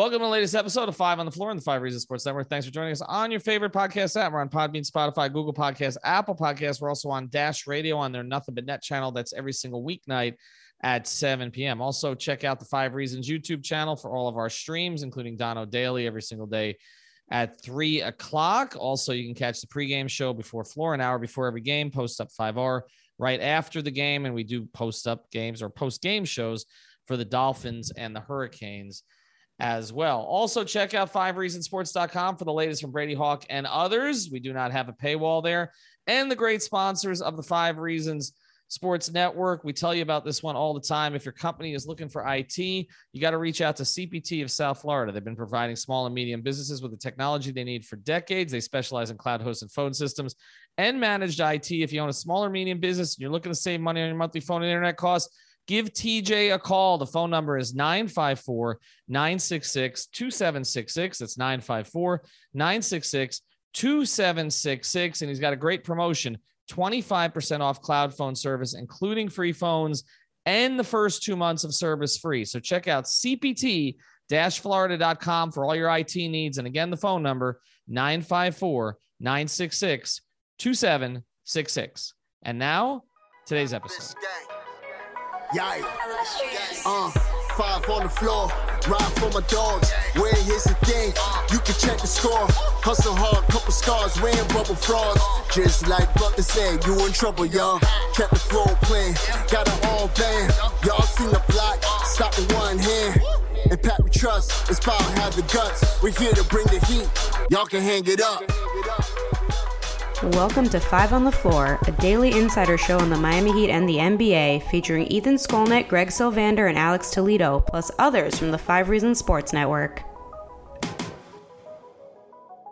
Welcome to the latest episode of Five on the Floor in the Five Reasons Sports Network. Thanks for joining us on your favorite podcast app. We're on Podbean, Spotify, Google Podcasts, Apple Podcasts. We're also on Dash Radio on their Nothing But Net channel. That's every single weeknight at 7 p.m. Also, check out the Five Reasons YouTube channel for all of our streams, including Dono Daily every single day at three o'clock. Also, you can catch the pregame show before floor, an hour before every game, post up 5R right after the game. And we do post up games or post game shows for the Dolphins and the Hurricanes as well. Also, check out fivereasonsports.com for the latest from Brady Hawk and others. We do not have a paywall there. And the great sponsors of the Five Reasons Sports Network. We tell you about this one all the time. If your company is looking for IT, you got to reach out to CPT of South Florida. They've been providing small and medium businesses with the technology they need for decades. They specialize in cloud hosted phone systems and managed IT. If you own a small or medium business and you're looking to save money on your monthly phone and internet costs, give TJ a call. The phone number is 954 966 2766. That's 954 966 2766. And he's got a great promotion 25% off cloud phone service, including free phones and the first two months of service free. So check out CPT florida.com for all your IT needs. And again, the phone number 954 966 2766. And now, today's episode. Yeah. Uh, five on the floor, ride for my dogs. Where here's the thing, you can check the score. Hustle hard, couple scars, wearing rubber frauds. Just like Butler said, you in trouble, y'all. Kept the flow playing, got it all band. Y'all seen the block, stop with one hand. And Pat we trust, it's power, have the guts. We're here to bring the heat, y'all can hang it up. Welcome to Five on the Floor, a daily insider show on the Miami Heat and the NBA, featuring Ethan Skolnick, Greg Sylvander, and Alex Toledo, plus others from the Five Reasons Sports Network.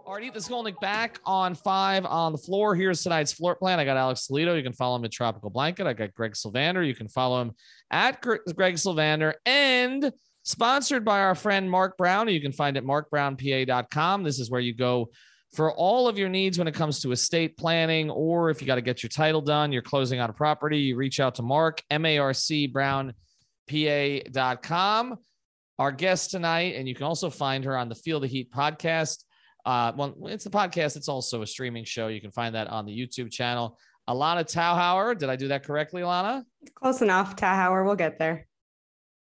All right, Ethan Skolnick back on Five on the Floor. Here's tonight's floor plan. I got Alex Toledo. You can follow him at Tropical Blanket. I got Greg Sylvander. You can follow him at Greg Sylvander. And sponsored by our friend Marc Brown. You can find it at marcbrownpa.com. This is where you go for all of your needs when it comes to estate planning, or if you got to get your title done, you're closing on a property, you reach out to Marc, M-A-R-C Brown PA.com. Our guest tonight, and you can also find her on the Feel the Heat podcast. Uh, well, it's a podcast, it's also a streaming show. You can find that on the YouTube channel. Alana Tauhauer. Did I do that correctly, Alana? Close enough. Tauhauer. We'll get there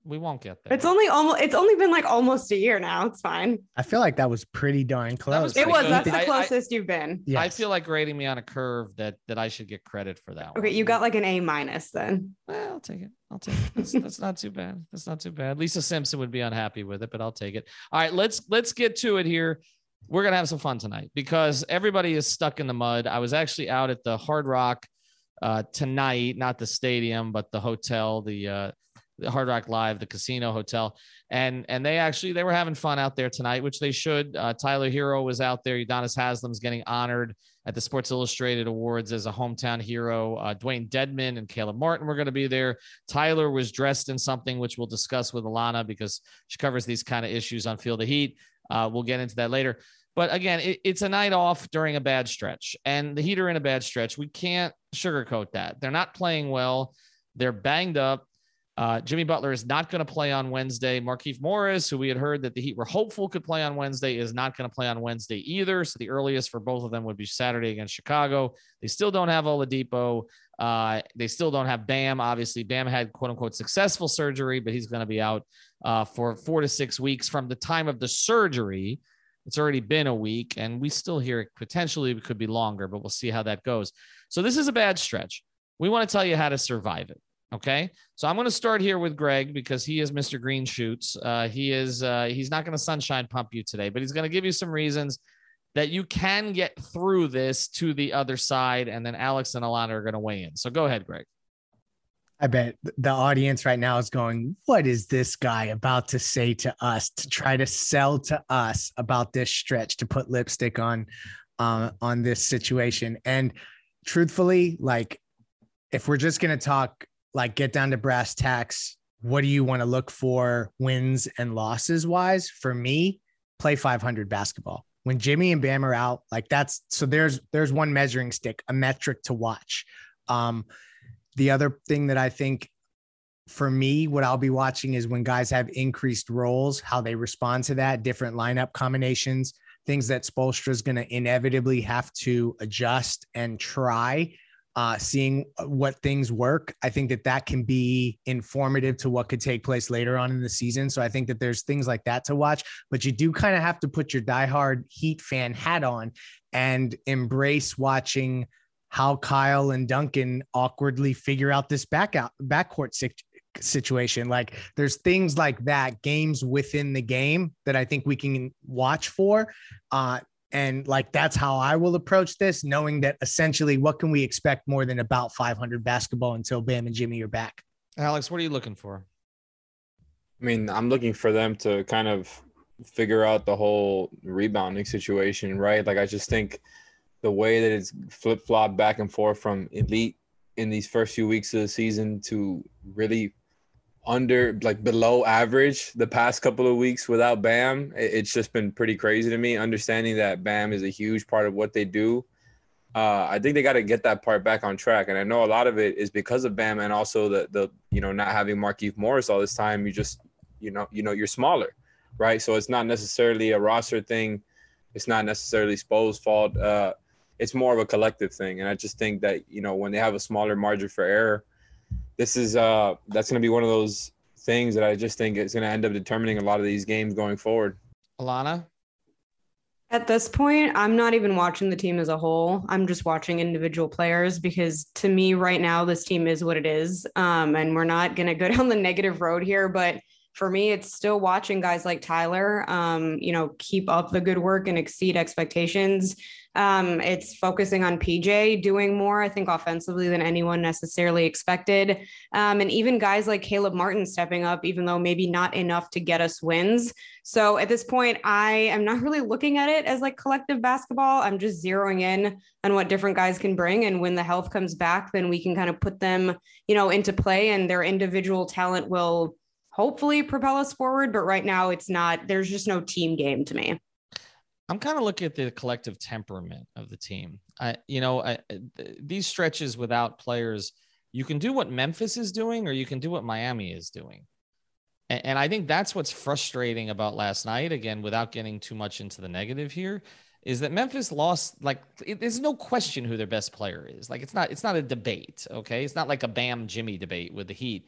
we won't get there. It's only almost. It's only been like almost a year now. It's fine. I feel like that was pretty darn close. Was it was. That's the closest I, you've been. Yes. I feel like grading me on a curve that that I should get credit for that. Okay, one. you got like an A minus then. Well, I'll take it. I'll take it. That's, that's not too bad. That's not too bad. Lisa Simpson would be unhappy with it, but I'll take it. All right, let's let's get to it here. We're gonna have some fun tonight because everybody is stuck in the mud. I was actually out at the Hard Rock uh, tonight, not the stadium, but the hotel, the uh, the Hard Rock Live, the casino hotel, and and they actually they were having fun out there tonight, which they should. Uh, Tyler Herro was out there. Udonis Haslem's getting honored at the Sports Illustrated Awards as a hometown hero. Uh, Dewayne Dedmon and Caleb Martin were going to be there. Tyler was dressed in something which we'll discuss with Alana because she covers these kind of issues on Feel the Heat. Uh, we'll get into that later. But again, it, it's a night off during a bad stretch, and the Heat are in a bad stretch. We can't sugarcoat that. They're not playing well. They're banged up. Uh, Jimmy Butler is not going to play on Wednesday. Markieff Morris, who we had heard that the Heat were hopeful could play on Wednesday, is not going to play on Wednesday either. So the earliest for both of them would be Saturday against Chicago. They still don't have Oladipo. Uh, they still don't have Bam. Obviously, Bam had quote unquote successful surgery, but he's going to be out uh, for four to six weeks from the time of the surgery. It's already been a week, and we still hear it potentially it could be longer, but we'll see how that goes. So this is a bad stretch. We want to tell you how to survive it. Okay, so I'm going to start here with Greg because he is Mr. Green Shoots. Uh, he is uh, he's not going to sunshine pump you today, but he's going to give you some reasons that you can get through this to the other side, and then Alex and Alana are going to weigh in. So go ahead, Greg. I bet the audience right now is going, What is this guy about to say to us to try to sell to us about this stretch to put lipstick on uh, on this situation? And truthfully, like if we're just gonna talk like get down to brass tacks, what do you want to look for wins and losses wise? For me, play 500 basketball. When Jimmy and Bam are out, like that's so there's there's one measuring stick, a metric to watch. Um, the other thing that I think for me, what I'll be watching is when guys have increased roles, how they respond to that, different lineup combinations, things that Spoelstra is going to inevitably have to adjust and try. Uh, seeing what things work, I think that that can be informative to what could take place later on in the season. So I think that there's things like that to watch, but you do kind of have to put your diehard Heat fan hat on and embrace watching how Kyle and Duncan awkwardly figure out this back out backcourt situation. Like there's things like that, games within the game that I think we can watch for. Uh, and like that's how I will approach this, knowing that essentially what can we expect more than about 500 basketball until Bam and Jimmy are back. Alex, what are you looking for? I mean, I'm looking for them to kind of figure out the whole rebounding situation, right? Like I just think the way that it's flip flop back and forth from elite in these first few weeks of the season to really under like below average the past couple of weeks without Bam. It's just been pretty crazy to me. Understanding that Bam is a huge part of what they do. Uh, I think they got to get that part back on track, and I know a lot of it is because of Bam, and also the the you know not having Markieff Morris all this time. You just you know you know you're smaller, right? So it's not necessarily a roster thing. It's not necessarily Spo's fault. Uh, it's more of a collective thing. And I just think that, you know, when they have a smaller margin for error, this is uh that's gonna be one of those things that I just think is gonna end up determining a lot of these games going forward. Alana? At this point, I'm not even watching the team as a whole. I'm just watching individual players because to me, right now, this team is what it is. Um, and we're not going to go down the negative road here, but for me, it's still watching guys like Tyler, um, you know, keep up the good work and exceed expectations. Um, it's focusing on PJ doing more, I think, offensively than anyone necessarily expected. Um, and even guys like Caleb Martin stepping up, even though maybe not enough to get us wins. So at this point, I am not really looking at it as like collective basketball. I'm just zeroing in on what different guys can bring. And when the health comes back, then we can kind of put them, you know, into play and their individual talent will hopefully propel us forward. But right now, it's not, there's just no team game to me. I'm kind of looking at the collective temperament of the team. I, you know, I, these stretches without players, you can do what Memphis is doing, or you can do what Miami is doing. And, and I think that's what's frustrating about last night. Again, without getting too much into the negative here, is that Memphis lost. Like, it, there's no question who their best player is. Like, it's not. It's not a debate. Okay, it's not like a Bam Jimmy debate with the Heat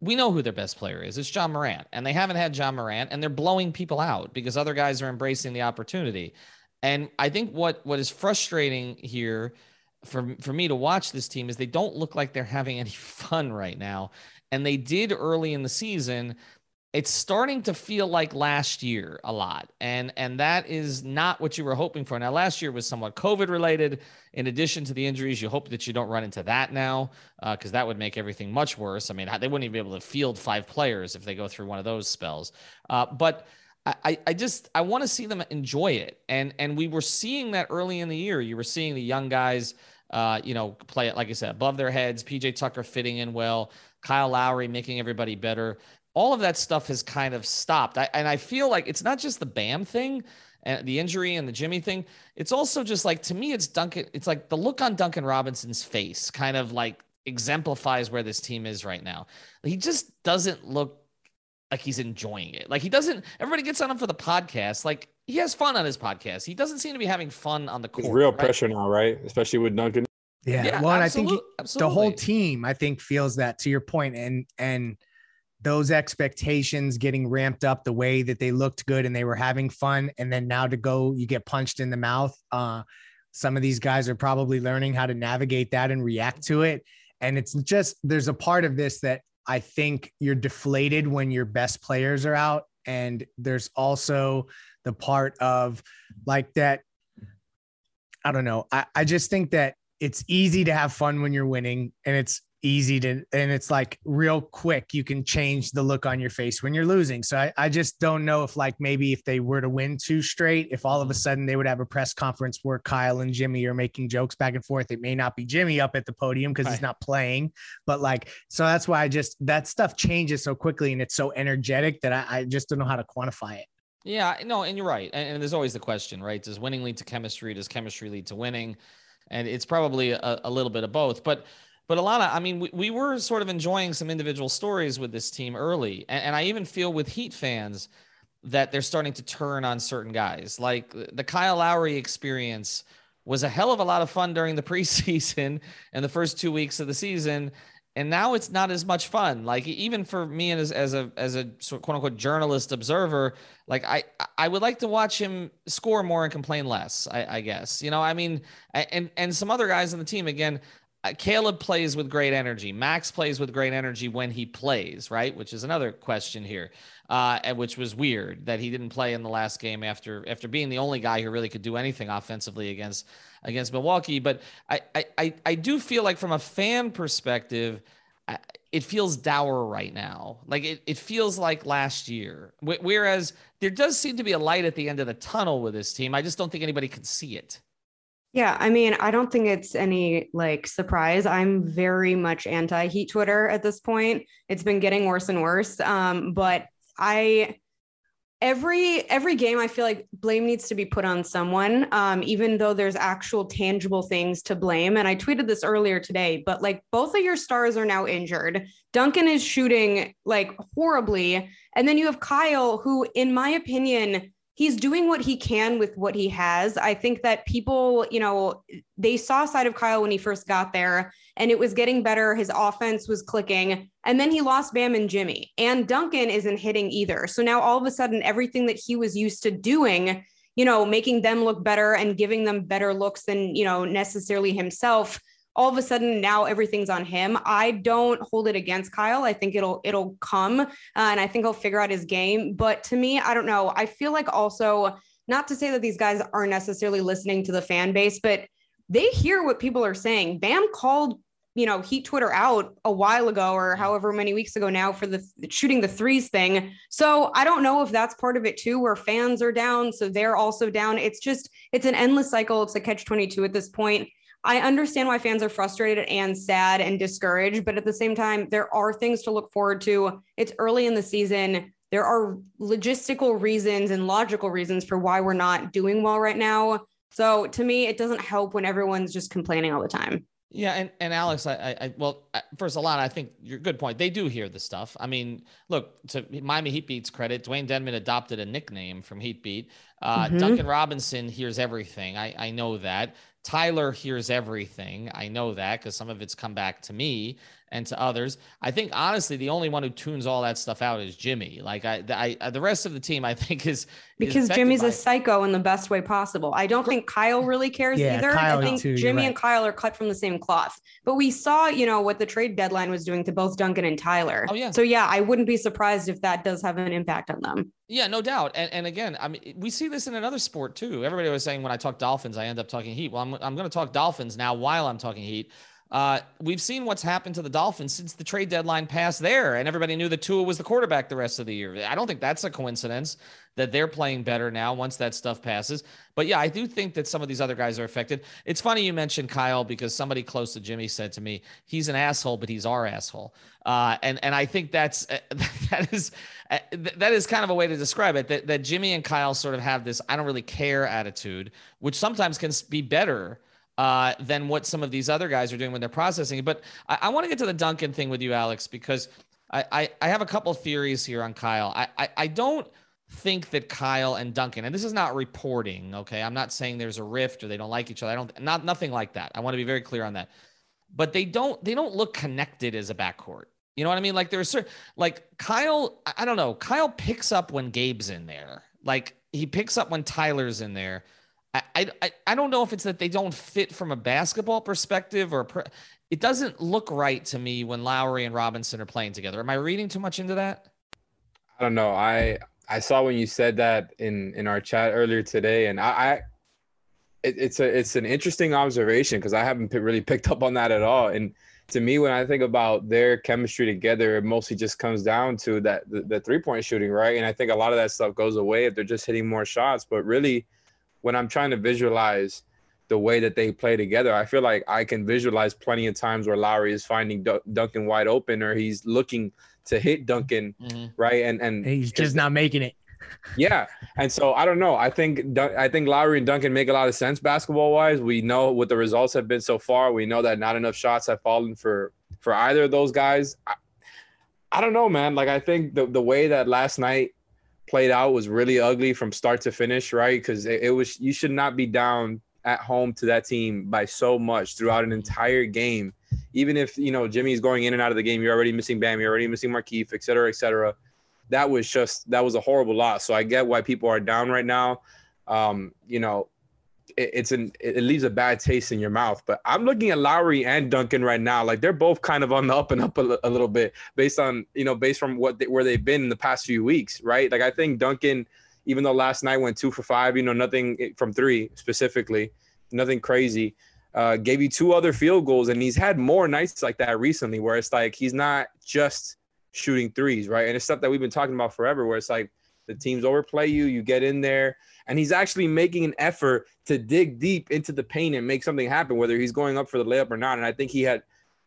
we know who their best player is. It's Ja Morant. And they haven't had Ja Morant and they're blowing people out because other guys are embracing the opportunity. And I think what what is frustrating here for for me to watch this team is they don't look like they're having any fun right now. And they did early in the season, it's starting to feel like last year a lot and and that is not what you were hoping for. Now last year was somewhat covid related. In addition to the injuries you hope that you don't run into that now because uh, that would make everything much worse. I mean they wouldn't even be able to field five players if they go through one of those spells. Uh, but I, I just I want to see them enjoy it. And and we were seeing that early in the year. You were seeing the young guys uh, you know play it like I said above their heads. PJ Tucker fitting in well. Kyle Lowry making everybody better all of that stuff has kind of stopped. I, and I feel like it's not just the Bam thing and the injury and the Jimmy thing. It's also just like to me, it's Duncan. It's like the look on Duncan Robinson's face kind of like exemplifies where this team is right now. He just doesn't look like he's enjoying it. Like he doesn't. Everybody gets on him for the podcast. Like he has fun on his podcast. He doesn't seem to be having fun on the court. real right? pressure now, right? Especially with Duncan. Yeah. Yeah, well, and I think absolutely. the whole team, I think, feels that to your point, and and those expectations getting ramped up the way that they looked good and they were having fun. And then now to go you get punched in the mouth. Uh some of these guys are probably learning how to navigate that and react to it. And it's just there's a part of this that i think you're deflated when your best players are out. And there's also the part of like that i don't know. I, I just think that it's easy to have fun when you're winning and it's easy to and it's like real quick you can change the look on your face when you're losing. So I, I just don't know if like maybe if they were to win two straight if all of a sudden they would have a press conference where kyle and jimmy are making jokes back and forth it may not be jimmy up at the podium because right. he's not playing but like so that's why i just that stuff changes so quickly and it's so energetic that i, I just don't know how to quantify it. Yeah no and you're right and, and there's always the question right? Does winning lead to chemistry? Does chemistry lead to winning? And it's probably a, a little bit of both but but Alana, I mean, we, we were sort of enjoying some individual stories with this team early. And, and I even feel with Heat fans that they're starting to turn on certain guys. Like the Kyle Lowry experience was a hell of a lot of fun during the preseason and the first two weeks of the season. And now it's not as much fun. Like even for me as, as a as a quote unquote journalist observer, like I I would like to watch him score more and complain less. I, I guess you know I mean and and some other guys on the team again. Uh, Caleb plays with great energy. Max plays with great energy when he plays, right? Which is another question here, uh, which was weird that he didn't play in the last game after after being the only guy who really could do anything offensively against against Milwaukee. But I I I do feel like from a fan perspective, it feels dour right now. Like it, it feels like last year. Whereas there does seem to be a light at the end of the tunnel with this team. I just don't think anybody can see it. Yeah, I mean, I don't think it's any like surprise. I'm very much anti Heat Twitter at this point. It's been getting worse and worse. Um, but I every every game I feel like blame needs to be put on someone, um, even though there's actual tangible things to blame. And I tweeted this earlier today, but like both of your stars are now injured. Duncan is shooting like horribly, and then you have Kyle, who, in my opinion he's doing what he can with what he has. I think that people, you know, they saw side of Kyle when he first got there and it was getting better. His offense was clicking. And then he lost Bam and Jimmy. And Duncan isn't hitting either. So now all of a sudden, everything that he was used to doing, you know, making them look better and giving them better looks than, you know, necessarily himself all of a sudden now everything's on him. I don't hold it against Kyle. I think it'll it'll come, uh, and I think he'll figure out his game. But to me, I don't know. I feel like also not to say that these guys are necessarily listening to the fan base, but they hear what people are saying. Bam called you know heat twitter out a while ago or however many weeks ago now for the shooting the threes thing so i don't know if that's part of it too where fans are down so they're also down it's just it's an endless cycle it's a catch 22 at this point I understand why fans are frustrated and sad and discouraged, but at the same time, there are things to look forward to. It's early in the season. There are logistical reasons and logical reasons for why we're not doing well right now. So to me, it doesn't help when everyone's just complaining all the time. Yeah, and, and Alex, I, I well, first Alana, I think you're good point. They do hear the stuff. I mean, look, to Miami Heat Beat's credit, Dewayne Dedmon adopted a nickname from Heat Beat. Uh, mm-hmm. Duncan Robinson hears everything. I, I know that. Tyler hears everything. I know that because some of it's come back to me and to others. I think honestly, the only one who tunes all that stuff out is Jimmy. Like I, I, uh, the rest of the team, I think is because is Jimmy's a psycho in the best way possible. I don't think Kyle really cares yeah, either. Kyle I think too, Jimmy right. and Kyle are cut from the same cloth. But we saw, you know, what the trade deadline was doing to both Duncan and Tyler. Oh yeah. So yeah, I wouldn't be surprised if that does have an impact on them. Yeah, no doubt. And and again, I mean, we see this in another sport too. Everybody was saying when I talk Dolphins, I end up talking Heat. Well, I'm I'm going to talk Dolphins now while I'm talking Heat. Uh, we've seen what's happened to the Dolphins since the trade deadline passed there, and everybody knew that Tua was the quarterback the rest of the year. I don't think that's a coincidence that they're playing better now once that stuff passes. But yeah, I do think that some of these other guys are affected. It's funny you mentioned Kyle because somebody close to Jimmy said to me, "He's an asshole, but he's our asshole," uh, and and I think that's that is that is kind of a way to describe it. That that Jimmy and Kyle sort of have this "I don't really care" attitude, which sometimes can be better uh, than what some of these other guys are doing when they're processing. But I, I want to get to the Duncan thing with you, Alex, because I, I, I have a couple theories here on Kyle. I, I, I don't think that Kyle and Duncan, and this is not reporting, okay? I'm not saying there's a rift or they don't like each other. I don't not nothing like that. I want to be very clear on that. But they don't they don't look connected as a backcourt. You know what I mean? Like there's certain like Kyle, I don't know. Kyle picks up when Gabe's in there. Like he picks up when Tyler's in there. I, I, I don't know if it's that they don't fit from a basketball perspective or it doesn't look right to me when Lowry and Robinson are playing together. Am I reading too much into that? I don't know. I I saw when you said that in in our chat earlier today, and I, I it, it's a it's an interesting observation because I haven't p- really picked up on that at all. And to me, when I think about their chemistry together, it mostly just comes down to that the, the three point shooting, right? And I think a lot of that stuff goes away if they're just hitting more shots. But really, when I'm trying to visualize the way that they play together, I feel like I can visualize plenty of times where Lowry is finding D- Duncan wide open or he's looking to hit Duncan, mm-hmm. right? And and he's just not making it. Yeah, and so I don't know. I think I think Lowry and Duncan make a lot of sense basketball wise. We know what the results have been so far. We know that not enough shots have fallen for for either of those guys. I, I don't know, man. Like I think the the way that last night played out was really ugly from start to finish, right? Because it, it was you should not be down at home to that team by so much throughout an entire game. Even if you know Jimmy's going in and out of the game, you're already missing Bam, you're already missing Markieff, et cetera, et cetera that was just that was a horrible loss. So I get why people are down right now. Um, you know, it's an it leaves a bad taste in your mouth. But I'm looking at Lowry and Duncan right now. Like they're both kind of on the up and up a, little bit based on you know based from what they, where they've been in the past few weeks, right? Like I think Duncan, even though last night went two for five, you know, nothing from three specifically, nothing crazy. Uh, gave you two other field goals, and he's had more nights like that recently, where it's like he's not just shooting threes, right? And it's stuff that we've been talking about forever, where it's like the teams overplay you, you get in there, and he's actually making an effort to dig deep into the paint and make something happen, whether he's going up for the layup or not. And I think he had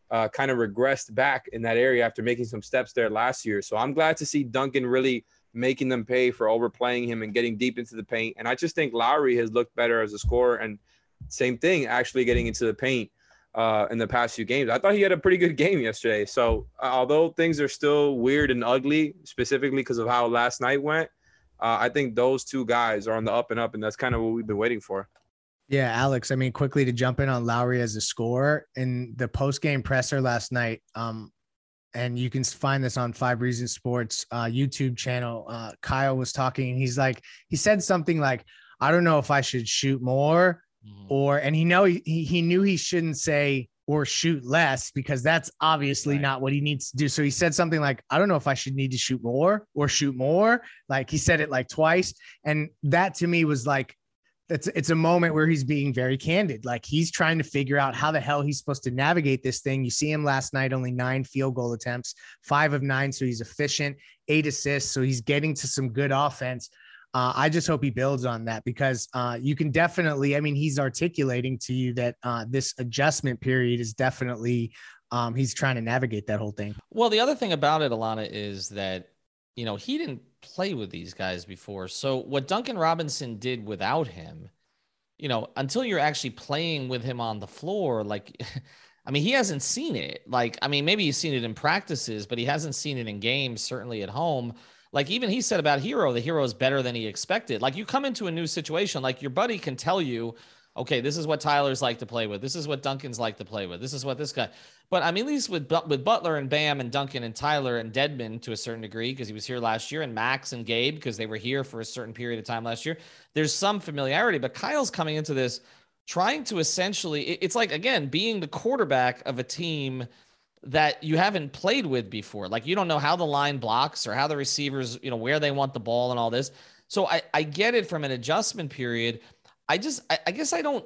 uh, kind of regressed back in that area after making some steps there last year. So I'm glad to see Duncan really making them pay for overplaying him and getting deep into the paint. And I just think Lowry has looked better as a scorer, and same thing, actually getting into the paint uh, in the past few games. I thought he had a pretty good game yesterday. So uh, although things are still weird and ugly, specifically because of how last night went, uh, I think those two guys are on the up and up, and that's kind of what we've been waiting for. Yeah, Alex. I mean, quickly to jump in on Lowry as a scorer in the post game presser last night. Um, and you can find this on Five Reasons Sports uh, YouTube channel. Uh, Kyle was talking, and he's like, he said something like, "I don't know if I should shoot more mm-hmm. or and he know he, he knew he shouldn't say or shoot less because that's obviously right. not what he needs to do. So he said something like, I don't know if I should need to shoot more or shoot more. Like he said it like twice. And that to me was like, it's, it's a moment where he's being very candid. Like he's trying to figure out how the hell he's supposed to navigate this thing. You see him last night, only nine field goal attempts, five of nine. So he's efficient, eight assists. So he's getting to some good offense. Uh, I just hope he builds on that because uh, you can definitely, I mean, he's articulating to you that uh, this adjustment period is definitely, um, he's trying to navigate that whole thing. Well, the other thing about it, Alana, is that, you know, he didn't play with these guys before. So what Duncan Robinson did without him, you know, until you're actually playing with him on the floor, like, I mean, he hasn't seen it. Like, I mean, maybe he's seen it in practices, but he hasn't seen it in games, certainly at home. Like even he said about Herro, the Herro is better than he expected. Like you come into a new situation, like your buddy can tell you, okay, this is what Tyler's like to play with. This is what Duncan's like to play with. This is what this guy. But I mean, at least with with Butler and Bam and Duncan and Tyler and Dedmon to a certain degree because he was here last year, and Max and Gabe because they were here for a certain period of time last year. There's some familiarity, but Kyle's coming into this trying to essentially. It's like again being the quarterback of a team that you haven't played with before. Like you don't know how the line blocks or how the receivers, you know, where they want the ball and all this. So I, I get it from an adjustment period. I just, I, I guess I don't,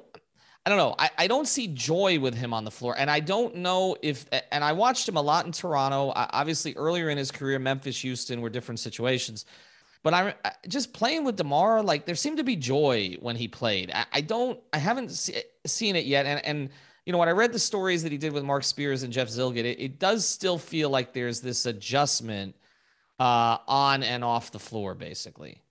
I don't know. I, I don't see joy with him on the floor. And I don't know if, and I watched him a lot in Toronto. Obviously, earlier in his career, Memphis, Houston were different situations. But I'm just playing with DeMar, like there seemed to be joy when he played. I, I don't, I haven't see, seen it yet. And, and, you know, when I read the stories that he did with Marc Spears and Jeff Zillgitt, it, it does still feel like there's this adjustment uh, on and off the floor, basically.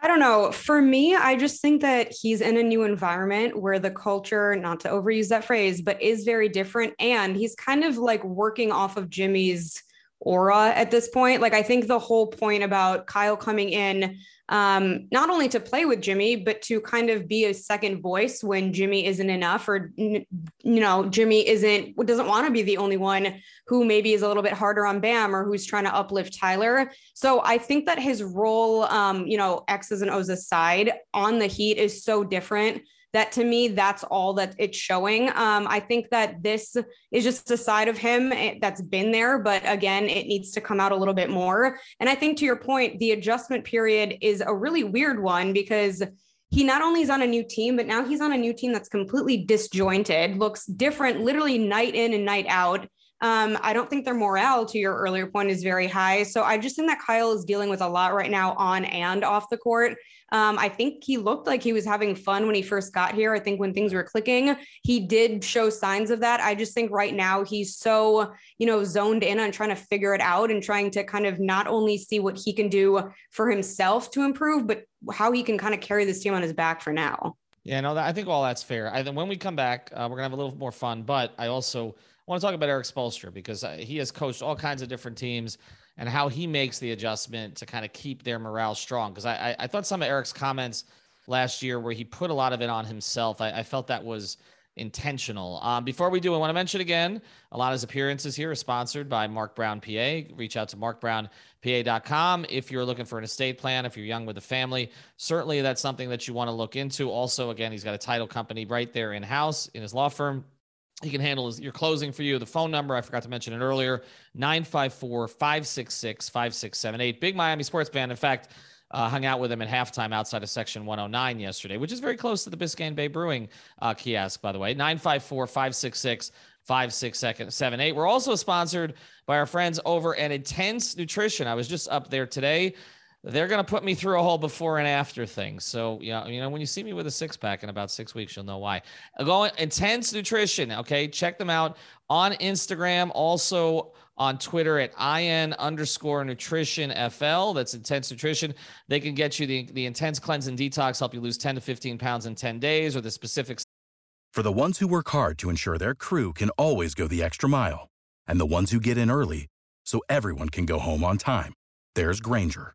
I don't know. For me, I just think that he's in a new environment where the culture, not to overuse that phrase, but is very different. And he's kind of like working off of Jimmy's aura at this point. Like, I think the whole point about Kyle coming in um, not only to play with Jimmy, but to kind of be a second voice when Jimmy isn't enough, or you know, Jimmy isn't doesn't want to be the only one who maybe is a little bit harder on Bam or who's trying to uplift Tyler. So I think that his role, um, you know, X's and O's aside, on the Heat is so different that to me that's all that it's showing um, i think that this is just a side of him eh, that's been there but again it needs to come out a little bit more and i think to your point the adjustment period is a really weird one because he not only is on a new team, but now he's on a new team that's completely disjointed, looks different literally night in and night out. Um, I don't think their morale, to your earlier point, is very high. So I just think that Kyle is dealing with a lot right now on and off the court. Um, I think he looked like he was having fun when he first got here. I think when things were clicking, he did show signs of that. I just think right now he's so, you know, zoned in on trying to figure it out and trying to kind of not only see what he can do for himself to improve, but how he can kind of carry this team on his back for now. Yeah, no, I think all that's fair. I, when we come back, uh, we're gonna have a little more fun. But I also want to talk about Erik Spoelstra because uh, he has coached all kinds of different teams and how he makes the adjustment to kind of keep their morale strong. Because I, I, I, thought some of Eric's comments last year where he put a lot of it on himself, I, I felt that was intentional. Um, before we do, I want to mention again, a lot of his appearances here are sponsored by Marc Brown PA. Reach out to marcbrownpa.com if you're looking for an estate plan, if you're young with a family. Certainly, that's something that you want to look into. Also, again, he's got a title company right there in house in his law firm. He can handle his, your closing for you. The phone number, I forgot to mention it earlier 954 566 5678. Big Miami sports fan. In fact, uh, hung out with him at halftime outside of section 109 yesterday, which is very close to the Biscayne Bay Brewing uh, kiosk, by the way. 954 566 5678. We're also sponsored by our friends over at Intense Nutrition. I was just up there today they're going to put me through a whole before and after thing. So, you know, you know, when you see me with a six pack in about six weeks, you'll know why. Uh, going intense nutrition. Okay. Check them out on Instagram, also on Twitter at IN underscore nutrition FL. That's intense nutrition. They can get you the, the intense cleanse and detox, help you lose 10 to 15 pounds in 10 days or the specifics. For the ones who work hard to ensure their crew can always go the extra mile and the ones who get in early so everyone can go home on time, there's Grainger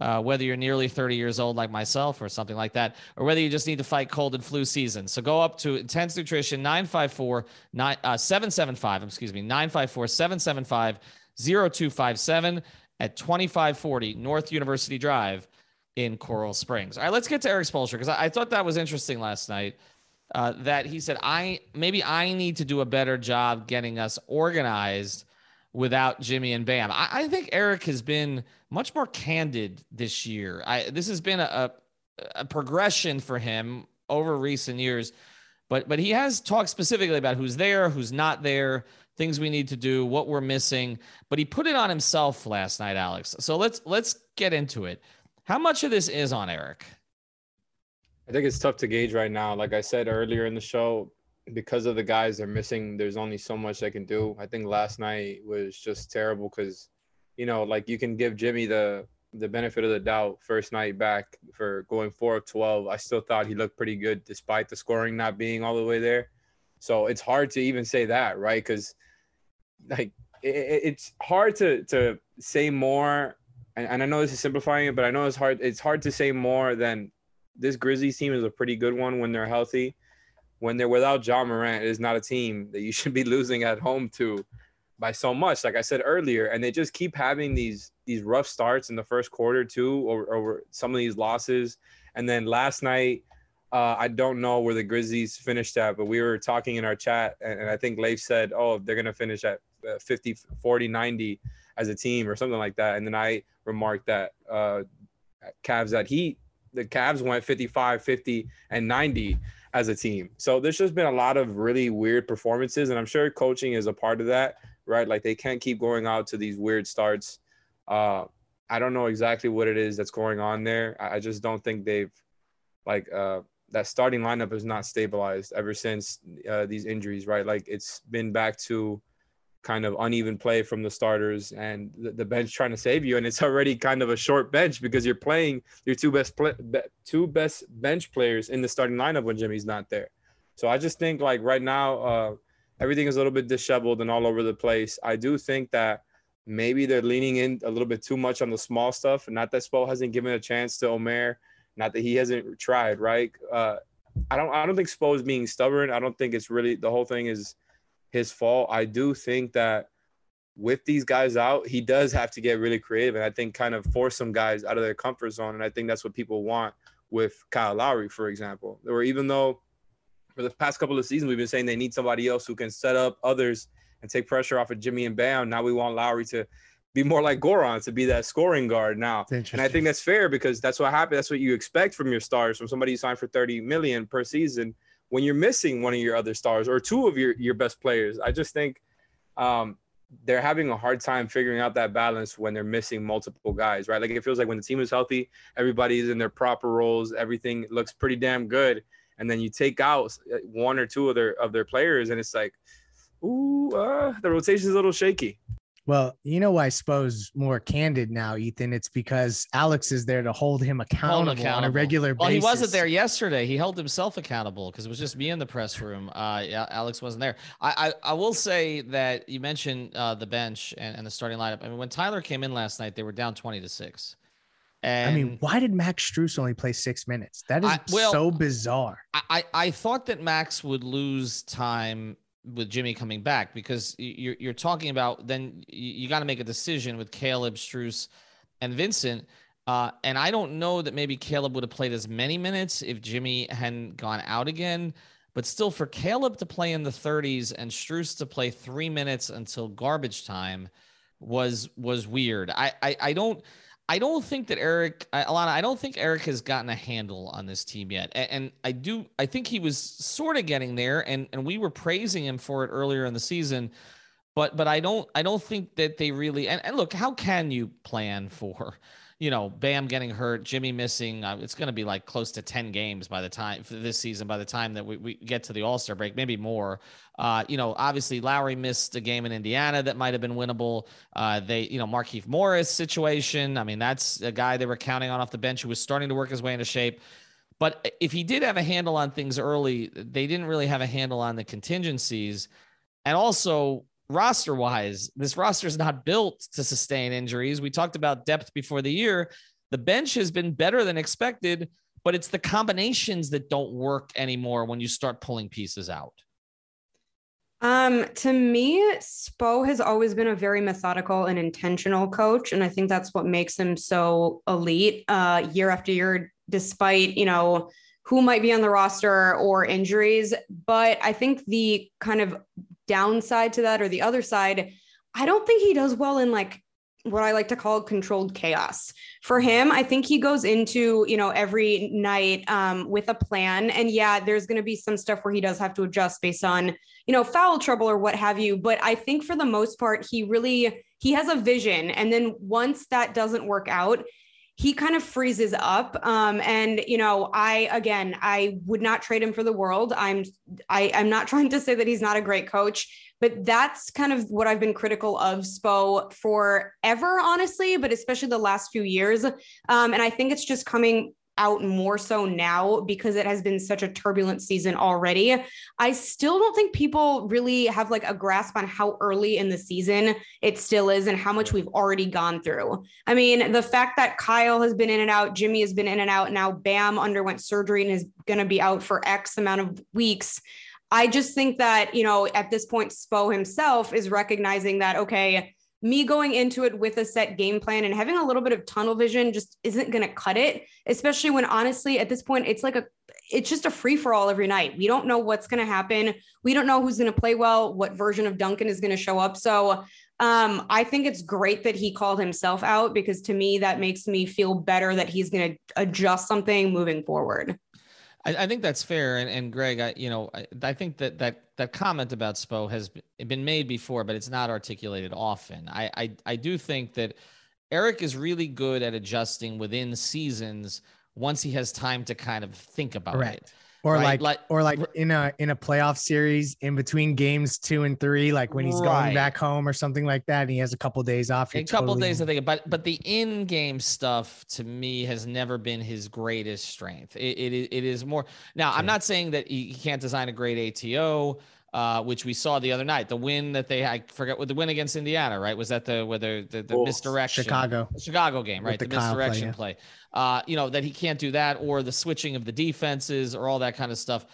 uh, whether you're nearly 30 years old like myself or something like that, or whether you just need to fight cold and flu season. So go up to Intense Nutrition 954 uh, 775, excuse me, 954 775 0257 at 2540 North University Drive in Coral Springs. All right, let's get to Erik Spoelstra because I, I, thought that was interesting last night. Uh, that he said, I maybe I need to do a better job getting us organized without Jimmy and Bam. I, I, think Erik has been much more candid this year. I, this has been a, a, progression for him over recent years, but but he has talked specifically about who's there, who's not there, things we need to do, what we're missing. But he put it on himself last night, Alex. So let's let's get into it. How much of this is on Erik? I think it's tough to gauge right now. Like I said earlier in the show, because of the guys they're missing, there's only so much they can do. I think last night was just terrible because, you know, like you can give Jimmy the the benefit of the doubt first night back for going four of 12. I still thought he looked pretty good despite the scoring not being all the way there. So it's hard to even say that, right? Because like it, it's hard to to say more. And, and I know this is simplifying it, but I know it's hard. It's hard to say more than this Grizzlies team is a pretty good one when they're healthy when they're without Ja Morant, it is not a team that you should be losing at home to by so much. Like I said earlier, and they just keep having these these rough starts in the first quarter too, over some of these losses. And then last night, uh, I don't know where the Grizzlies finished at, but we were talking in our chat, and, and I think Leif said, "Oh, they're gonna finish at uh, 50, 40, 90 as a team or something like that." And then I remarked that uh, Cavs that Heat, the Cavs went 55, 50, and 90 as a team. So there's just been a lot of really weird performances, and I'm sure coaching is a part of that, right? Like they can't keep going out to these weird starts. Uh, I don't know exactly what it is that's going on there. I just don't think they've like uh, that starting lineup is not stabilized ever since uh, these injuries, right? Like it's been back to kind of uneven play from the starters and the, the, bench trying to save you and it's already kind of a short bench because you're playing your two best play, two best bench players in the starting lineup when Jimmy's not there. So I just think like right now uh, everything is a little bit disheveled and all over the place. I do think that maybe they're leaning in a little bit too much on the small stuff. Not that Spo hasn't given a chance to Omer, not that he hasn't tried, right? Uh, I don't I don't think Spo is being stubborn. I don't think it's really the whole thing is his fault. I do think that with these guys out, he does have to get really creative and I think kind of force some guys out of their comfort zone. And I think that's what people want with Kyle Lowry, for example. Or even though for the past couple of seasons we've been saying they need somebody else who can set up others and take pressure off of Jimmy and Bam. Now we want Lowry to be more like Goran to be that scoring guard now. And I think that's fair because that's what happened. That's what you expect from your stars, from somebody you signed for 30 million per season when you're missing one of your other stars or two of your, your best players. I just think um, they're having a hard time figuring out that balance when they're missing multiple guys, right? Like it feels like when the team is healthy, everybody's in their proper roles, everything looks pretty damn good. And then you take out one or two of their of their players, and it's like, ooh, uh, the rotation is a little shaky. Well, you know why Spo's more candid now, Ethan? It's because Alex is there to hold him accountable, hold accountable. on a regular well, basis. Well, he wasn't there yesterday. He held himself accountable because it was just me in the press room. Uh, yeah, Alex wasn't there. I, I, I will say that you mentioned uh, the bench and, and the starting lineup. I mean, when Tyler came in last night, they were down 20 to 6. And I mean, why did Max Strus only play six minutes? That is I, well, so bizarre. I, I thought that Max would lose time with Jimmy coming back because you're you're talking about then you, got to make a decision with Caleb Strus and Vincent. Uh, and I don't know that maybe Caleb would have played as many minutes if Jimmy hadn't gone out again. But still, for Caleb to play in the 30s and Strus to play three minutes until garbage time was was weird. I I, I don't. I don't think that Erik, Alana, I don't think Erik has gotten a handle on this team yet. And, I do, I think he was sort of getting there, and and we were praising him for it earlier in the season. But but I don't I don't think that they really and, and look, how can you plan for you know, Bam getting hurt, Jimmy missing. Uh, it's going to be like close to 10 games by the time this season, by the time that we, we get to the All Star break, maybe more. Uh, you know, obviously Lowry missed a game in Indiana that might have been winnable. Uh, they, you know, Markieff Morris situation. I mean, that's a guy they were counting on off the bench who was starting to work his way into shape. But if he did have a handle on things early, they didn't really have a handle on the contingencies. And also, roster wise. This roster is not built to sustain injuries. We talked about depth before the year. The bench has been better than expected, but it's the combinations that don't work anymore when you start pulling pieces out. Um, to me, Spo has always been a very methodical and intentional coach, and I think that's what makes him so elite uh, year after year, despite you know who might be on the roster or injuries. But I think the kind of downside to that or the other side, I don't think he does well in like what I like to call controlled chaos. For him, I think he goes into, you know, every night um, with a plan. And yeah, there's going to be some stuff where he does have to adjust based on, you know, foul trouble or what have you. But I think for the most part, he really he has a vision. And then once that doesn't work out, he kind of freezes up um, and you know i again i would not trade him for the world. I'm I, i'm not trying to say that he's not a great coach but that's kind of what i've been critical of spo forever honestly but especially the last few years. Um, and i think it's just coming out more so now because it has been such a turbulent season already. I still don't think people really have like a grasp on how early in the season it still is and how much we've already gone through. I mean, the fact that Kyle has been in and out, Jimmy has been in and out, now Bam underwent surgery and is going to be out for X amount of weeks. I just think that, you know, at this point, Spo himself is recognizing that, okay, me going into it with a set game plan and having a little bit of tunnel vision just isn't going to cut it, especially when honestly at this point it's like a it's just a free for all every night. We don't know what's going to happen. We don't know who's going to play well, what version of Duncan is going to show up. So um, I think it's great that he called himself out because to me that makes me feel better that he's going to adjust something moving forward. I, I, think that's fair. And, and Greg, I, you know, I, I, think that that that comment about Spo has been made before, but it's not articulated often. I, I, I do think that Erik is really good at adjusting within seasons once he has time to kind of think about Correct. it or right? like, like or like in a in a playoff series in between games two and three like when he's right. going back home or something like that and he has a couple days off a couple totally... days i think but but the in-game stuff to me has never been his greatest strength it, it, it is more now i'm not saying that he can't design a great ato uh, which we saw the other night. The win that they I forget what the win against Indiana, right? Was that the whether the, the misdirection Chicago the Chicago game, right? The, the misdirection play. Yeah. play. Uh, you know that he can't do that, or the switching of the defenses, or all that kind of stuff.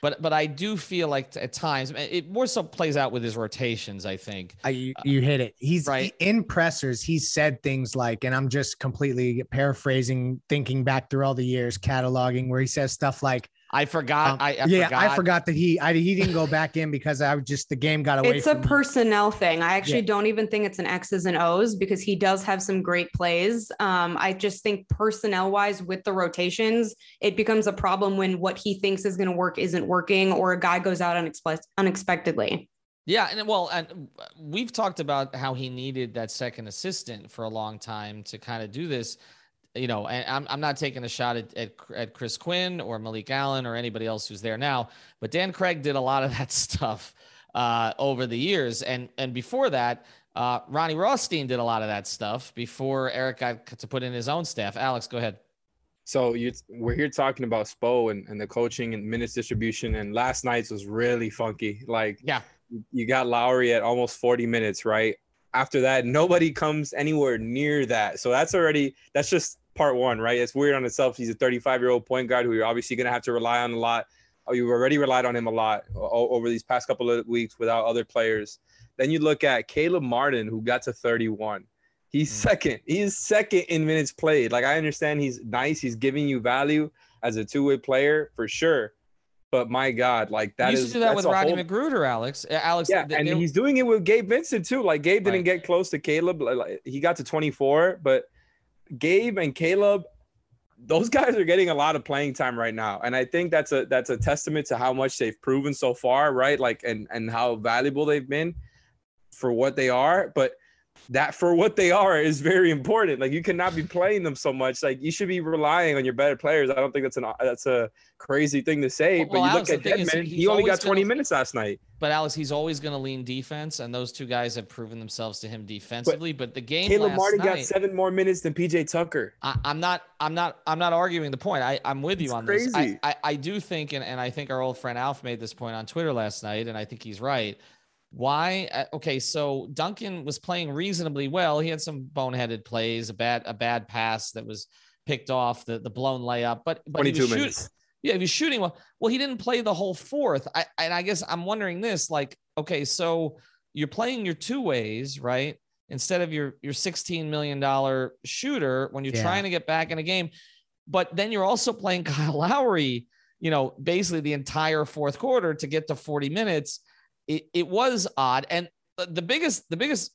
But but I do feel like at times it more so plays out with his rotations. I think. I, you, you hit it. He's Right. in pressers. He said things like, and I'm just completely paraphrasing, thinking back through all the years, cataloging, where he says stuff like, I forgot. um, I, I "Yeah, forgot. I forgot that he, I, he didn't go back in because I was just the game got away It's a me." personnel thing. I actually Yeah. don't even think it's an X's and O's because he does have some great plays. Um, I just think personnel wise with the rotations, it becomes a problem when what he thinks is going to work isn't working or a guy goes out unexpe- unexpectedly. Yeah, and well, and we've talked about how he needed that second assistant for a long time to kind of do this. You know, and I'm, I'm not taking a shot at, at at Chris Quinn or Malik Allen or anybody else who's there now, but Dan Craig did a lot of that stuff uh, over the years, and and before that, uh, Ronnie Rothstein did a lot of that stuff before Erik got to put in his own staff. Alex, go ahead. So you we're here talking about Spo and, and the coaching and minutes distribution, and last night's was really funky. Like Yeah. you got Lowry at almost 40 minutes, right? After that, nobody comes anywhere near that. So that's already that's just part one, right? It's weird on itself. He's a 35 year old point guard who you're obviously gonna have to rely on a lot. Oh, you've already relied on him a lot over these past couple of weeks without other players. Then you look at Caleb Martin, who got to 31. He's Mm. second. He's second in minutes played. Like I understand he's nice. He's giving you value as a two-way player for sure. But my God, like that you used is to do that with Rodney whole- McGruder, Alex. Uh, Alex, yeah, th- and there- he's doing it with Gabe Vincent too. Like Gabe didn't Right. get close to Caleb. Like, he got to 24, but Gabe and Caleb, those guys are getting a lot of playing time right now. And I think that's a that's a testament to how much they've proven so far, right? Like and and how valuable they've been for what they are. But that for what they are is very important. Like you cannot be playing them so much. Like you should be relying on your better players. I don't think that's an that's a crazy thing to say. Well, but well, you Alex, look at Dedmon, he only got 20 gonna- minutes last night. But Alex, he's always going to lean defense, and those two guys have proven themselves to him defensively. But, the game Caleb Martin night, got seven more minutes than PJ Tucker. I, I'm not, I'm not, I'm not arguing the point. I, I'm with you It's on this. I, crazy. I, I do think, and, and I think our old friend Alf made this point on Twitter last night, and I think he's right. Why? uh, Okay, so Duncan was playing reasonably well. He had some boneheaded plays, a bad, a bad pass that was picked off, the the blown layup. But but he 22 was shoot- minutes. yeah, if he's shooting well, well, he didn't play the whole fourth. I and I guess I'm wondering this, like, okay, so you're playing your two ways, right? Instead of your your 16 million dollar shooter when you're Yeah. trying to get back in a game, but then you're also playing Kyle Lowry, you know, basically the entire fourth quarter to get to 40 minutes. It, it was odd, and uh, the biggest the biggest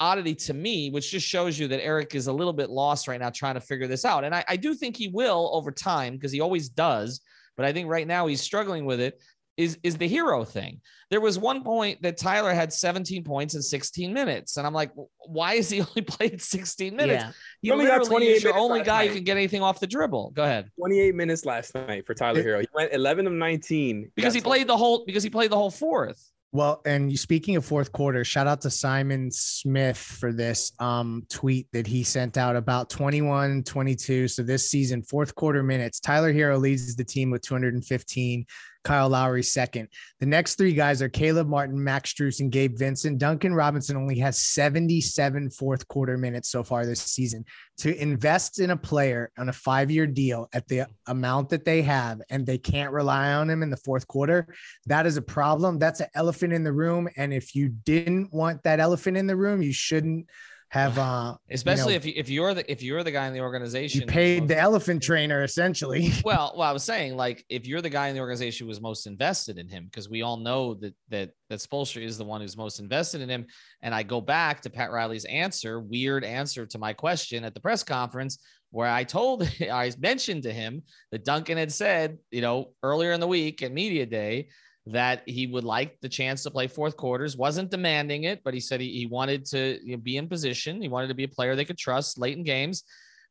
oddity to me, which just shows you that Erik is a little bit lost right now trying to figure this out. And I, I do think he will over time because he always does. But I think right now he's struggling with it. Is is the Herro thing? There was one point that Tyler had 17 points in 16 minutes, and I'm like, why is he only played 16 minutes? Yeah. He only got 28 is your minutes only last guy who can get anything off the dribble. Go ahead, 28 minutes last night for Tyler It- Herro. He went 11 of 19 because he played the whole because he played the whole fourth. Well, and speaking of fourth quarter, shout out to Simon Smith for this um, tweet that he sent out about 21 22. So this season, fourth quarter minutes, Tyler Herro leads the team with 215. Kyle Lowry second. The next three guys are Caleb Martin, Max Strus, and Gabe Vincent. Duncan Robinson only has 77 fourth quarter minutes so far this season. To invest in a player on a five year deal at the amount that they have, and they can't rely on him in the fourth quarter, that is a problem. That's an elephant in the room. And if you didn't want that elephant in the room, you shouldn't have uh Especially know, if you, if you're the if you're the guy in the organization, you paid most- the elephant trainer essentially. well, well, I was saying like if you're the guy in the organization who was most invested in him, because we all know that that that Spoelstra is the one who's most invested in him. And I go back to Pat Riley's answer, weird answer to my question at the press conference, where I told I mentioned to him that Duncan had said, you know, earlier in the week at media day that he would like the chance to play fourth quarters, wasn't demanding it, but he said he, he wanted to you know, be in position. He wanted to be a player they could trust late in games.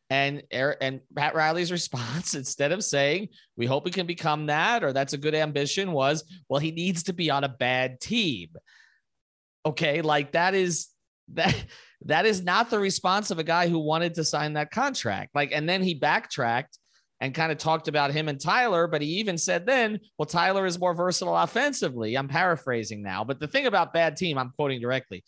And and Pat Riley's response, instead of saying, we hope he can become that, or that's a good ambition, was, well, he needs to be on a bad team. Okay. Like that is that that is not the response of a guy who wanted to sign that contract. Like, and then he backtracked and kind of talked about him and Tyler, but he even said then, well, Tyler is more versatile offensively. I'm paraphrasing now, but the thing about bad team, I'm quoting directly.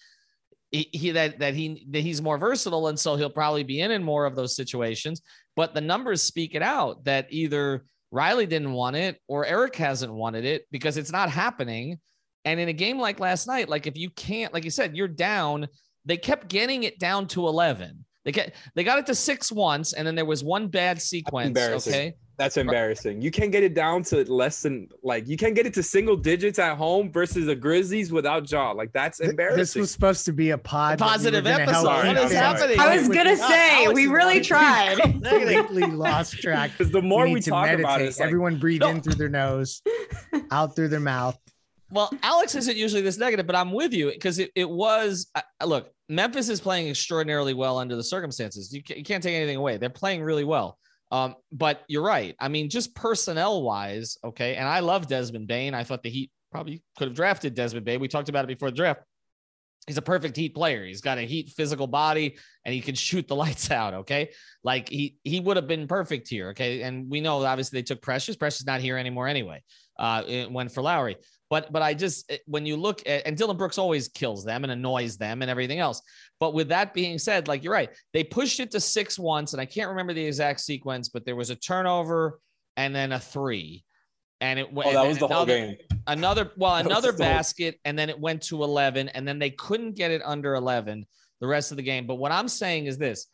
He, he that that he that he's more versatile, and so he'll probably be in in more of those situations. But the numbers speak it out that either Riley didn't want it or Erik hasn't wanted it because it's not happening. And in a game like last night, like if you can't, like you said, you're down, they kept getting it down to 11. They get they got it to six once, and then there was one bad sequence. Okay. That's embarrassing. You can't get it down to less than like you can't get it to single digits at home versus the Grizzlies without Ja. Like that's embarrassing. This was supposed to be a pod. A positive we episode. What is happening? I was gonna say we really tried. Completely lost track. Because the more we, need to talk meditate. about it, like, everyone breathe No. in through their nose, out through their mouth. Well, Alex isn't usually this negative, but I'm with you because it, it was. Uh, look, Memphis is playing extraordinarily well under the circumstances. You, you can't take anything away. They're playing really well. Um, but you're right. I mean, just personnel wise, okay. And I love Desmond Bane. I thought the Heat probably could have drafted Desmond Bane. We talked about it before the draft. He's a perfect Heat player. He's got a Heat physical body and he can shoot the lights out. Okay, like he he would have been perfect here. Okay, and we know obviously they took Precious. Precious not here anymore anyway. Uh, it went for Lowry. But but I just eh, when you look at and Dillon Brooks always kills them and annoys them and everything else. But with that being said, like you're right, they pushed it to six once, and I can't remember the exact sequence, but there was a turnover and then a three, and it went. Oh, that was the whole another- game. Another well, another the whole- basket, and then it went to eleven, and then they couldn't get it under eleven the rest of the game. But what I'm saying is this: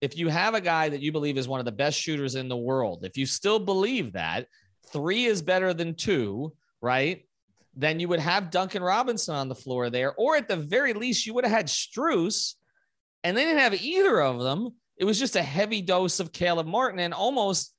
if you have a guy that you believe is one of the best shooters in the world, if you still believe that three is better than two, right? Then you would have Duncan Robinson on the floor there, or at the very least, you would have had Strus, and they didn't have either of them. It was just a heavy dose of Caleb Martin and almost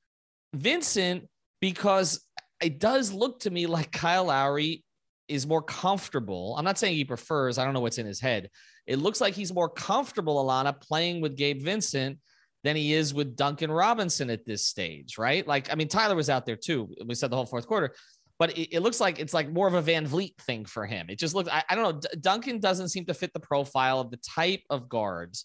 Vincent, because it does look to me like Kyle Lowry is more comfortable. I'm not saying he prefers, I don't know what's in his head. It looks like he's more comfortable, Alana, playing with Gabe Vincent than he is with Duncan Robinson at this stage, right? Like, I mean, Tyler was out there too. We said the whole fourth quarter, but it, it looks like it's like more of a VanVleet thing for him. It just looks, I, I don't know. D- Duncan doesn't seem to fit the profile of the type of guards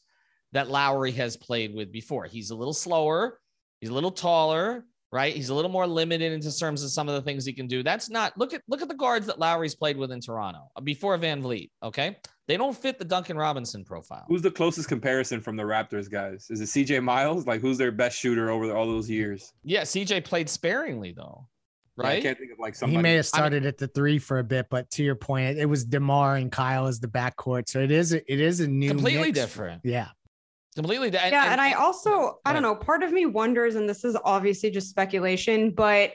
that Lowry has played with before. He's a little slower, he's a little taller, right? He's a little more limited in terms of some of the things he can do. That's not look at look at the guards that Lowry's played with in Toronto uh, before VanVleet. Okay, they don't fit the Duncan Robinson profile. Who's the closest comparison from the Raptors guys? Is it CJ Miles? Like who's their best shooter over all those years? Yeah, CJ played sparingly though, Yeah, I right? can't think of like somebody. He may have started at the three for a bit, but to your point, it was Demar and Kyle as the backcourt. So it is a, it is a new Completely mix. different. Yeah. Completely. di- yeah, and I also, I don't know, part of me wonders, and this is obviously just speculation, but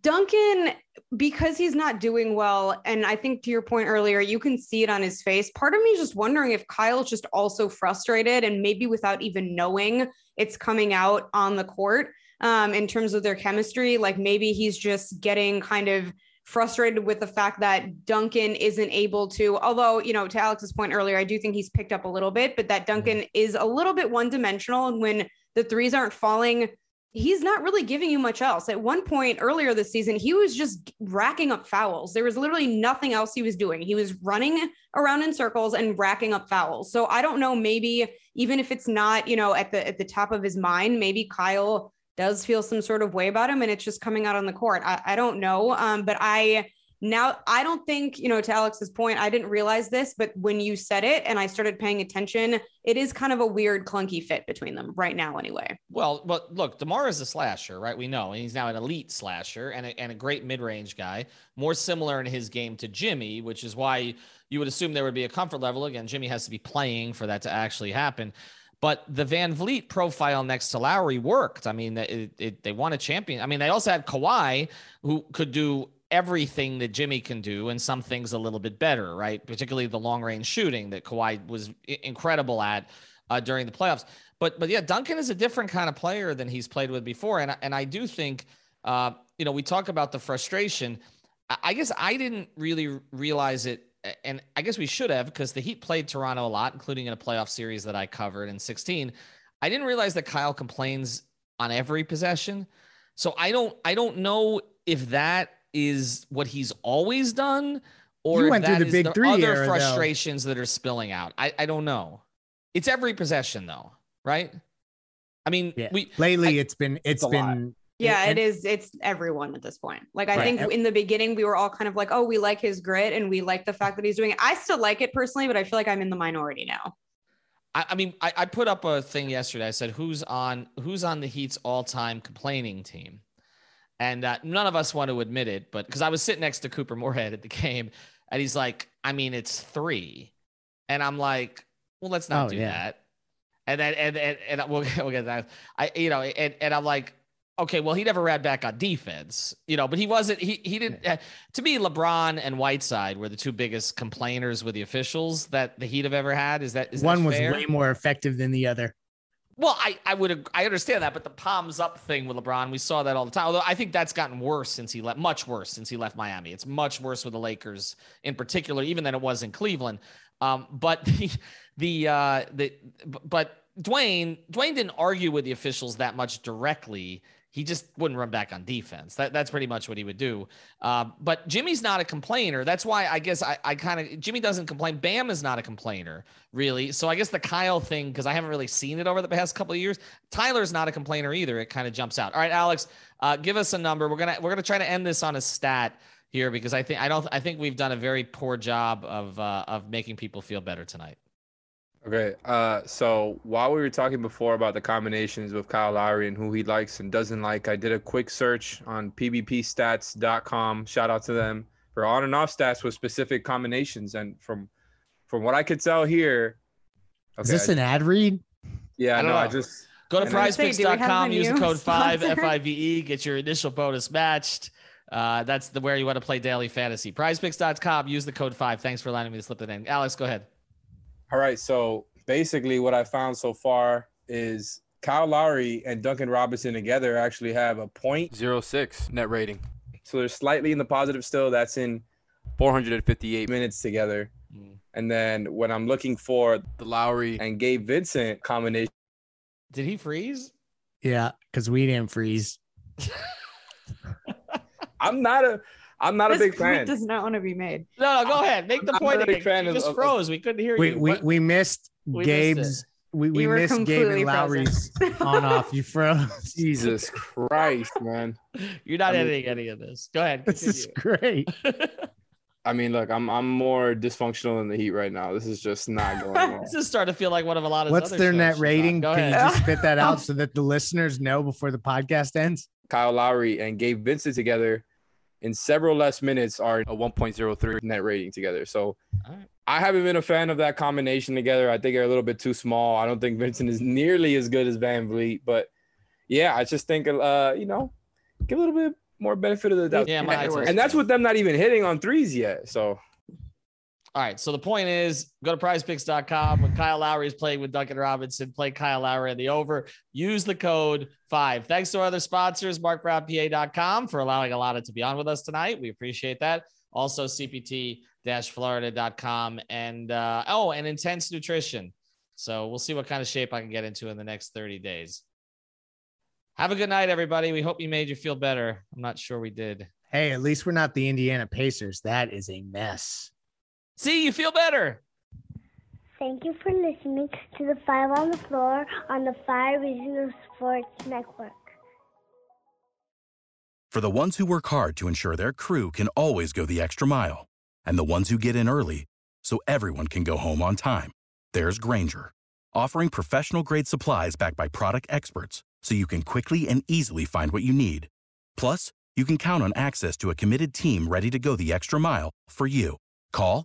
Duncan, because he's not doing well, and I think to your point earlier, you can see it on his face. Part of me is just wondering if Kyle's just also frustrated and maybe without even knowing it's coming out on the court um, in terms of their chemistry. Like maybe he's just getting kind of frustrated with the fact that Duncan isn't able to, although, you know, to Alex's point earlier, I do think he's picked up a little bit, but that Duncan is a little bit one dimensional. And when the threes aren't falling, he's not really giving you much else. At one point earlier this season, he was just racking up fouls. There was literally nothing else he was doing. He was running around in circles and racking up fouls. So I don't know, maybe even if it's not, you know, at the at the top of his mind, maybe Kyle does feel some sort of way about him and it's just coming out on the court. I, I don't know. Um, but I now I don't think, you know, to Alex's point, I didn't realize this, but when you said it and I started paying attention, it is kind of a weird, clunky fit between them right now, anyway. Well, but look, Demar is a slasher, right? We know, and he's now an elite slasher and a, and a great mid-range guy, more similar in his game to Jimmy, which is why you would assume there would be a comfort level. Again, Jimmy has to be playing for that to actually happen. But the VanVleet profile next to Lowry worked. I mean, it, it, they won a champion. I mean, they also had Kawhi, who could do everything that Jimmy can do, and some things a little bit better, right? Particularly the long range shooting that Kawhi was incredible at uh, during the playoffs. But but yeah, Duncan is a different kind of player than he's played with before, and and I do think, uh, you know, we talk about the frustration. I guess I didn't really realize it and I guess we should have because the Heat played Toronto a lot, including in a playoff series that I covered in 16. I didn't realize that Kyle complains on every possession. So I don't I don't know if that is what he's always done or You if went through that the is big the three other era, though. frustrations that are spilling out. I, I don't know. It's every possession though, right? I mean, Yeah. we Lately, it's been it's lot. been Yeah, and- it is. It's everyone at this point. Like I Right. think in the beginning we were all kind of like, oh, we like his grit and we like the fact that he's doing it. I still like it personally, but I feel like I'm in the minority now. I, I mean, I, I put up a thing yesterday. I said, "Who's on Who's on the Heat's all-time complaining team?" And uh, none of us want to admit it, but because I was sitting next to Couper Moorhead at the game, and he's like, I mean, it's three. And I'm like, well, let's not Oh, do yeah. that. And then, and, and, and we'll, we'll get that. I, you know, and, and I'm like, okay, well, he never ran back on defense, you know, but he wasn't, he, he didn't, uh, to me, LeBron and Whiteside were the two biggest complainers with the officials that the Heat have ever had. Is that, is One that was way more effective than the other. Well, I, I would I understand that, but the palms up thing with LeBron, we saw that all the time. Although I think that's gotten worse since he left, much worse since he left Miami. It's much worse with the Lakers in particular, even than it was in Cleveland. Um, but the the uh, the but Dwyane Dwyane didn't argue with the officials that much directly. He just wouldn't run back on defense. That, that's pretty much what he would do. Um, but Jimmy's not a complainer. That's why I guess I, I kind of Jimmy doesn't complain. Bam is not a complainer really. So I guess the Kyle thing, because I haven't really seen it over the past couple of years. Tyler's not a complainer either. It kind of jumps out. All right, Alex, uh, give us a number. We're gonna we're gonna try to end this on a stat here because I think I don't I think we've done a very poor job of uh, of making people feel better tonight. Okay. Uh, so while we were talking before about the combinations with Kyle Lowry and who he likes and doesn't like, I did a quick search on pbpstats.com. Shout out to them for on and off stats with specific combinations. And from from what I could tell here, Is this I- an ad read? yeah, I don't no, I just Go to And then- Say, do we have prizepicks.com, use the code 5 sponsor? FIVE, get your initial bonus matched. Uh, that's the where you want to play daily fantasy. Prizepicks.com, use the code 5. Thanks for allowing me to slip it in. Alex, go ahead. All right. So basically, what I found so far is Kyle Lowry and Duncan Robinson together actually have a point. Zero six net rating, So they're slightly in the positive still. That's in 458. minutes together. Mm. And then when I'm looking for The Lowry and Gabe Vincent combination, Did he freeze? Yeah, because we didn't freeze. I'm not a I'm not a big point fan. does not want to be made. No, no, go ahead. Make the I'm point not a big fan You of- just of- froze. We couldn't hear We you. we, What- we missed We missed. Gabe's. we we missed Gabe and Lowry's on off. You froze. Jesus Christ, man. You're not I mean- editing any of this. Go ahead. This is great. I mean, look, I'm I'm more dysfunctional in the heat right now. This is just not going well. This is starting to feel like one of a lot of What's other their net rating? Go Can you just spit that out so that the listeners know before the podcast ends? Kyle Lowry and Gabe Vincent together in several less minutes are a 1.03. net rating together. So All right. I haven't been a fan of that combination together. I think they're a little bit too small. I don't think Vincent is nearly as good as VanVleet, but yeah, I just think uh, you know, give a little bit more benefit of the doubt. Yeah, my eye and that's with them not even hitting on threes yet. So All right. So the point is go to prizepicks.com. When Kyle Lowry is playing with Duncan Robinson, play Kyle Lowry in the over. Use the code five. Thanks to our other sponsors, marcbrownpa.com, for allowing Alana to be on with us tonight. We appreciate that. Also, CPT florida.com and uh, oh, and intense nutrition. So we'll see what kind of shape I can get into in the next 30 days. Have a good night, everybody. We hope you made you feel better. I'm not sure we did. Hey, at least we're not the Indiana Pacers. That is a mess. See, you feel better. Thank you for listening to the Five on the Floor on the Five Regional Sports Network. For the ones who work hard to ensure their crew can always go the extra mile, and the ones who get in early so everyone can go home on time, there's Grainger, offering professional grade supplies backed by product experts so you can quickly and easily find what you need. Plus, you can count on access to a committed team ready to go the extra mile for you. Call,